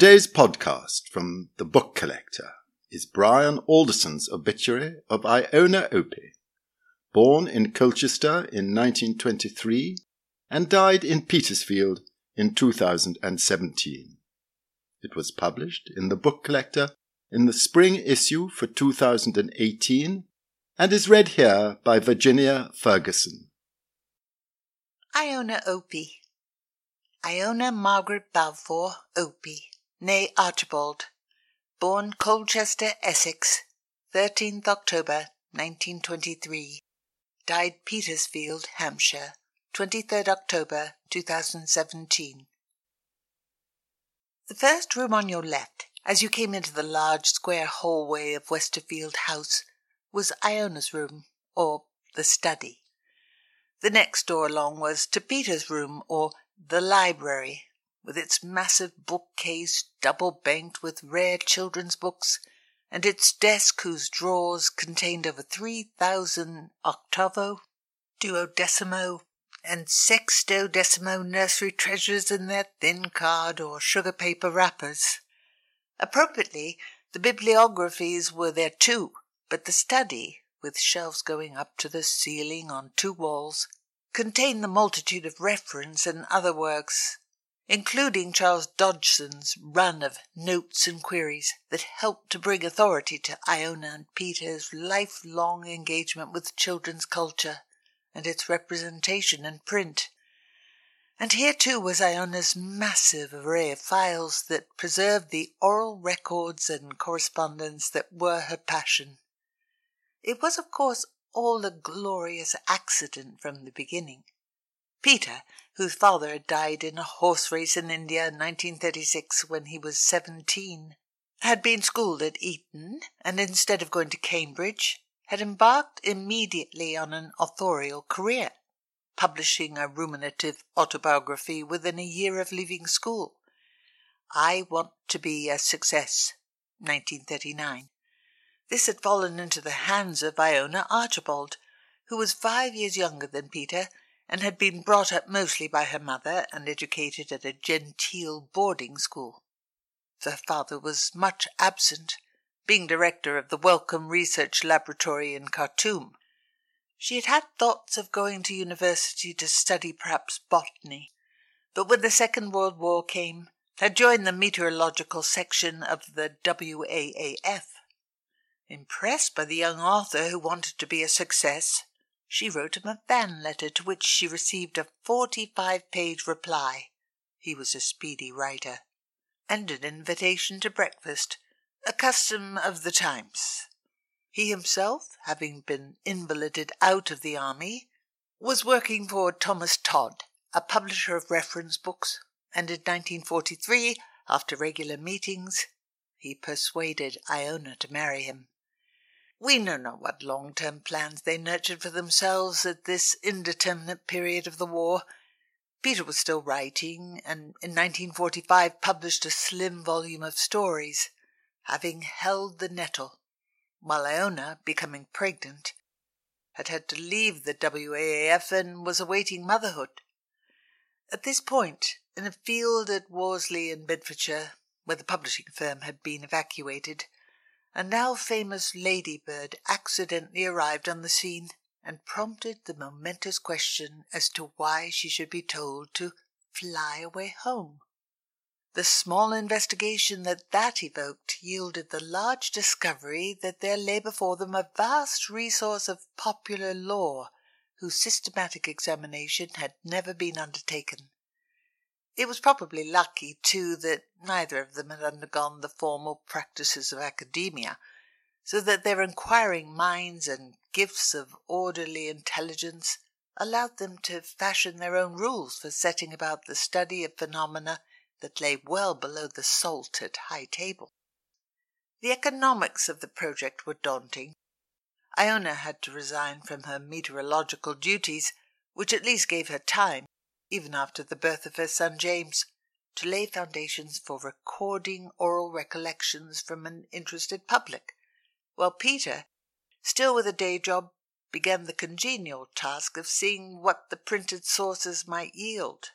Today's podcast from The Book Collector is Brian Alderson's obituary of Iona Opie, born in Colchester in 1923 and died in Petersfield in 2017. It was published in The Book Collector in the spring issue for 2018 and is read here by Virginia Ferguson. Iona Opie. Iona Margaret Balfour Opie, née Archibald, born Colchester, Essex, 13th October 1923, died Petersfield, Hampshire, 23rd October 2017. The first room on your left, as you came into the large square hallway of Westerfield House, was Iona's room, or the study. The next door along was to Peter's room, or the library, with its massive bookcase double banked with rare children's books, and its desk whose drawers contained over three thousand octavo, duodecimo, and sextodecimo nursery treasures in their thin card or sugar paper wrappers. Appropriately, the bibliographies were there too, but the study, with shelves going up to the ceiling on two walls, contained the multitude of reference and other works, including Charles Dodgson's run of notes and queries that helped to bring authority to Iona and Peter's lifelong engagement with children's culture and its representation in print. And here too was Iona's massive array of files that preserved the oral records and correspondence that were her passion. It was, of course, all a glorious accident from the beginning. Peter, whose father had died in a horse race in India in 1936 when he was 17, had been schooled at Eton, and instead of going to Cambridge, had embarked immediately on an authorial career, publishing a ruminative autobiography within a year of leaving school. I Want to Be a Success, 1939. This had fallen into the hands of Iona Archibald, who was five years younger than Peter and had been brought up mostly by her mother and educated at a genteel boarding school. Her father was much absent, being director of the Wellcome Research Laboratory in Khartoum. She had had thoughts of going to university to study perhaps botany, but when the Second World War came, had joined the meteorological section of the WAAF Impressed by the young author who wanted to be a success, she wrote him a fan letter to which she received a forty five page reply. He was a speedy writer. And an invitation to breakfast, a custom of the times. He himself, having been invalided out of the army, was working for Thomas Todd, a publisher of reference books, and in 1943, after regular meetings, he persuaded Iona to marry him. We know not what long term plans they nurtured for themselves at this indeterminate period of the war. Peter was still writing, and in 1945 published a slim volume of stories, having held the nettle, while Iona, becoming pregnant, had had to leave the WAAF and was awaiting motherhood. At this point, in a field at Worsley in Bedfordshire, where the publishing firm had been evacuated, a now famous ladybird accidentally arrived on the scene and prompted the momentous question as to why she should be told to fly away home. The small investigation that that evoked yielded the large discovery that there lay before them a vast resource of popular lore whose systematic examination had never been undertaken. It was probably lucky, too, that neither of them had undergone the formal practices of academia, so that their inquiring minds and gifts of orderly intelligence allowed them to fashion their own rules for setting about the study of phenomena that lay well below the salt at high table. The economics of the project were daunting. Iona had to resign from her meteorological duties, which at least gave her time even after the birth of her son James, to lay foundations for recording oral recollections from an interested public, while Peter, still with a day job, began the congenial task of seeing what the printed sources might yield.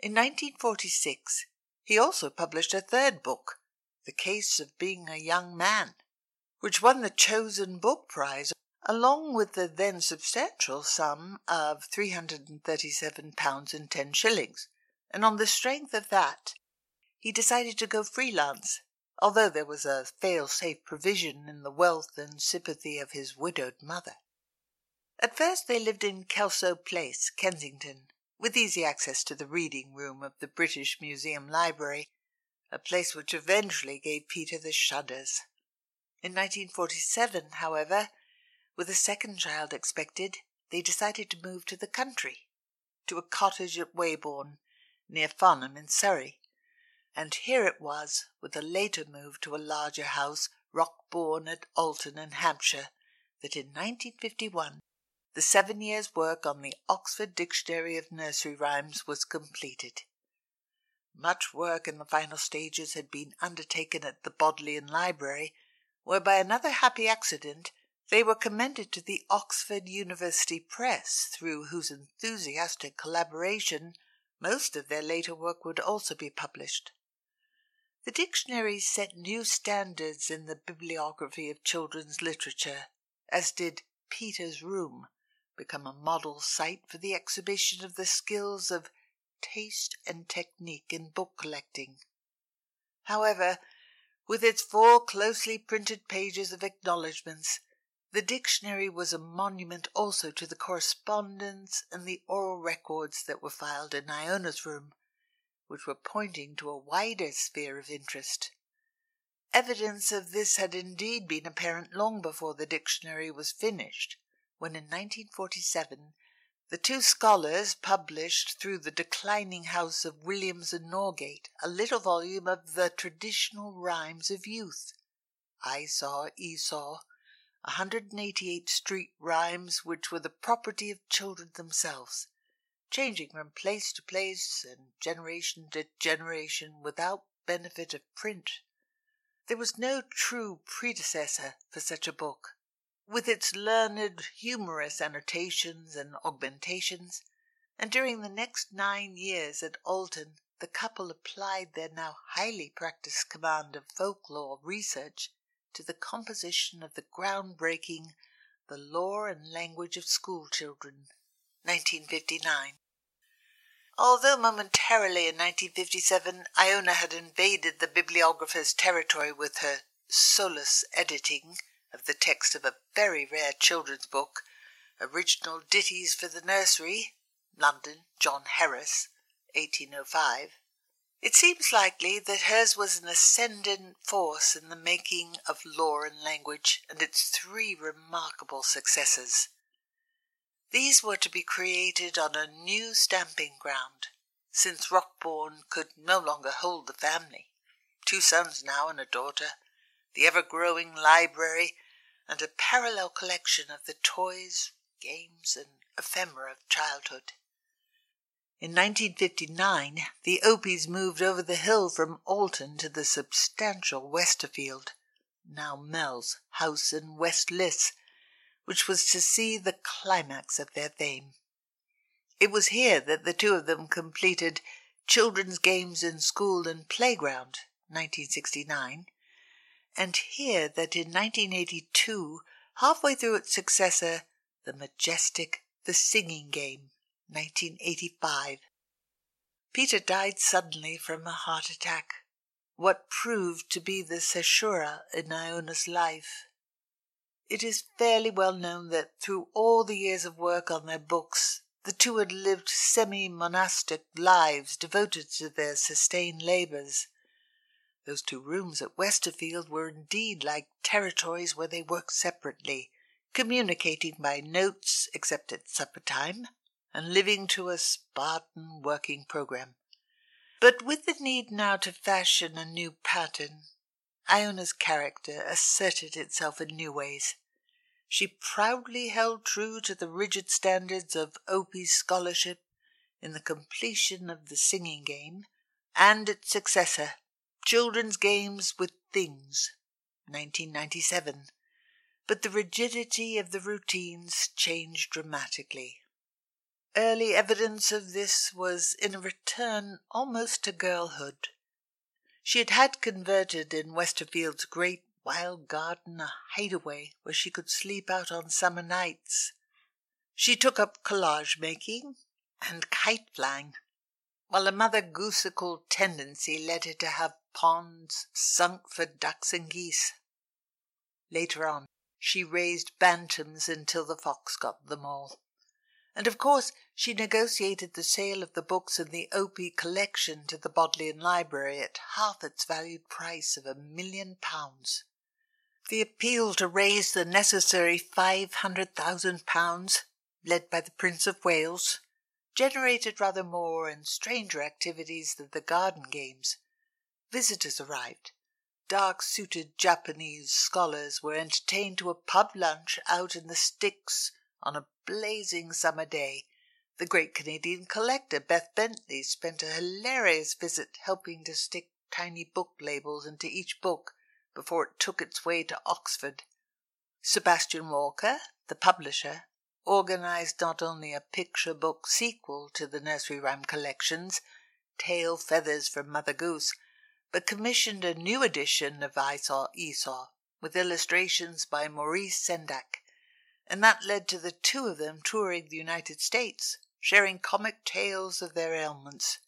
In 1946, He also published a third book, The Case of Being a Young Man, which won the Chosen Book Prize along with the then substantial sum of £337 and 10 shillings. And on the strength of that, he decided to go freelance, although there was a fail-safe provision in the wealth and sympathy of his widowed mother. At first they lived in Kelso Place, Kensington, with easy access to the reading room of the British Museum Library, a place which eventually gave Peter the shudders. In 1947, however, with a second child expected, they decided to move to the country, to a cottage at Weybourne, near Farnham in Surrey. And here it was, with a later move to a larger house, Rockbourne at Alton in Hampshire, that in 1951 the seven years' work on the Oxford Dictionary of Nursery Rhymes was completed. Much work in the final stages had been undertaken at the Bodleian Library, where by another happy accident they were commended to the Oxford University Press, through whose enthusiastic collaboration most of their later work would also be published. The dictionary set new standards in the bibliography of children's literature, as did Peter's Room become a model site for the exhibition of the skills of taste and technique in book collecting. However, with its four closely printed pages of acknowledgments, the dictionary was a monument also to the correspondence and the oral records that were filed in Iona's room, which were pointing to a wider sphere of interest. Evidence of this had indeed been apparent long before the dictionary was finished, when in 1947 the two scholars published through the declining house of Williams and Norgate a little volume of the traditional rhymes of youth. I saw Esau, 188 street rhymes which were the property of children themselves, changing from place to place and generation to generation without benefit of print. There was no true predecessor for such a book. With its learned, humorous annotations and augmentations, and during the next nine years at Alton the couple applied their now highly practiced command of folklore research to the composition of the groundbreaking The Lore and Language of School Children, 1959. Although momentarily in 1957 Iona had invaded the bibliographer's territory with her solus editing of the text of a very rare children's book, Original Ditties for the Nursery, London, John Harris, 1805, it seems likely that hers was an ascendant force in the making of lore and language and its three remarkable successors. These were to be created on a new stamping ground, since Rockbourne could no longer hold the family. Two sons now and a daughter, the ever growing library, and a parallel collection of the toys, games, and ephemera of childhood. In 1959, the Opies moved over the hill from Alton to the substantial Westerfield, now Mel's, house in West Liss, which was to see the climax of their fame. It was here that the two of them completed Children's Games in School and Playground, 1969, and here that in 1982, halfway through its successor, the majestic The Singing Game, 1985. Peter died suddenly from a heart attack, what proved to be the caesura in Iona's life. It is fairly well known that through all the years of work on their books, the two had lived semi monastic lives devoted to their sustained labors. Those two rooms at Westerfield were indeed like territories where they worked separately, communicating by notes except at supper time, and living to a Spartan working program. But with the need now to fashion a new pattern, Iona's character asserted itself in new ways. She proudly held true to the rigid standards of Opie's scholarship in the completion of the singing game and its successor, Children's Games with Things, 1997. But the rigidity of the routines changed dramatically. Early evidence of this was in a return almost to girlhood, She had had converted in Westerfield's great wild garden a hideaway where she could sleep out on summer nights. She took up collage making and kite flying, while a mother goosical tendency led her to have ponds sunk for ducks and geese. Later on, she raised bantams until the fox got them all. And of course, she negotiated the sale of the books in the Opie collection to the Bodleian Library at half its valued price of a million pounds. The appeal to raise the necessary five hundred thousand pounds, led by the Prince of Wales, generated rather more and stranger activities than the garden games. Visitors arrived. Dark suited Japanese scholars were entertained to a pub lunch out in the sticks on a blazing summer day. The great Canadian collector, Beth Bentley, spent a hilarious visit helping to stick tiny book labels into each book before it took its way to Oxford. Sebastian Walker, the publisher, organized not only a picture book sequel to the nursery rhyme collections, Tail Feathers from Mother Goose, but commissioned a new edition of I Saw Esau with illustrations by Maurice Sendak and that led to the two of them touring the United States, sharing comic tales of their ailments.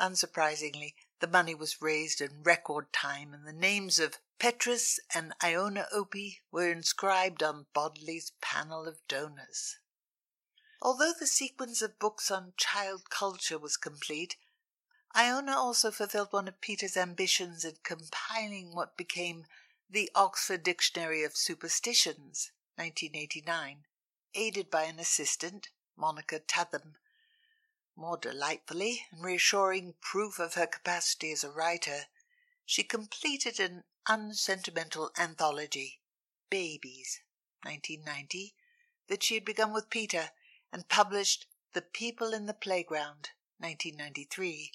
Unsurprisingly, the money was raised in record time, and the names of Petrus and Iona Opie were inscribed on Bodley's panel of donors. Although the sequence of books on child culture was complete, Iona also fulfilled one of Peter's ambitions in compiling what became the Oxford Dictionary of Superstitions. 1989, aided by an assistant, Monica Tatem. More delightfully and reassuring proof of her capacity as a writer, she completed an unsentimental anthology, Babies, 1990, that she had begun with Peter and published The People in the Playground, 1993,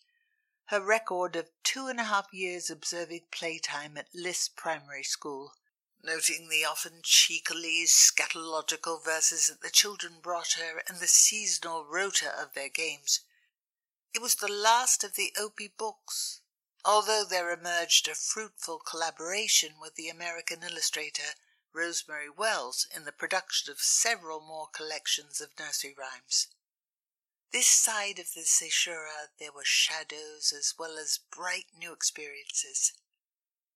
her record of two and a half years observing playtime at Liss Primary School noting the often cheekily scatological verses that the children brought her and the seasonal rota of their games. It was the last of the Opie books, although there emerged a fruitful collaboration with the American illustrator Rosemary Wells in the production of several more collections of nursery rhymes. This side of the caesura there were shadows as well as bright new experiences.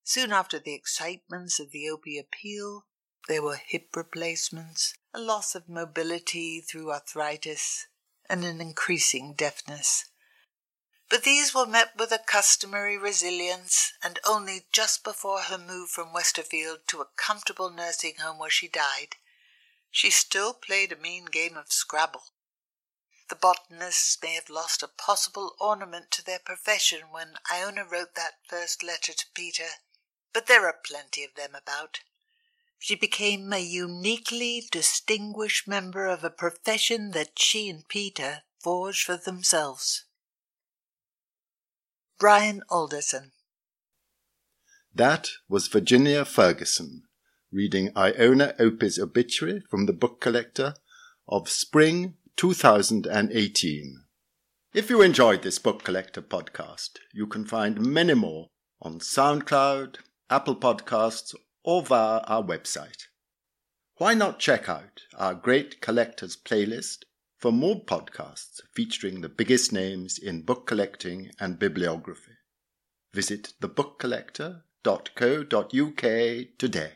Soon after the excitements of the Opie appeal, there were hip replacements, a loss of mobility through arthritis, and an increasing deafness. But these were met with a customary resilience, and only just before her move from Westerfield to a comfortable nursing home where she died, she still played a mean game of Scrabble. The botanists may have lost a possible ornament to their profession when Iona wrote that first letter to Peter but there are plenty of them about. She became a uniquely distinguished member of a profession that she and Peter forged for themselves. Brian Alderson. That was Virginia Ferguson reading Iona Opie's obituary from the book collector of spring 2018. If you enjoyed this book collector podcast, you can find many more on SoundCloud, Apple Podcasts, or via our website. Why not check out our Great Collectors playlist for more podcasts featuring the biggest names in book collecting and bibliography? Visit thebookcollector.co.uk today.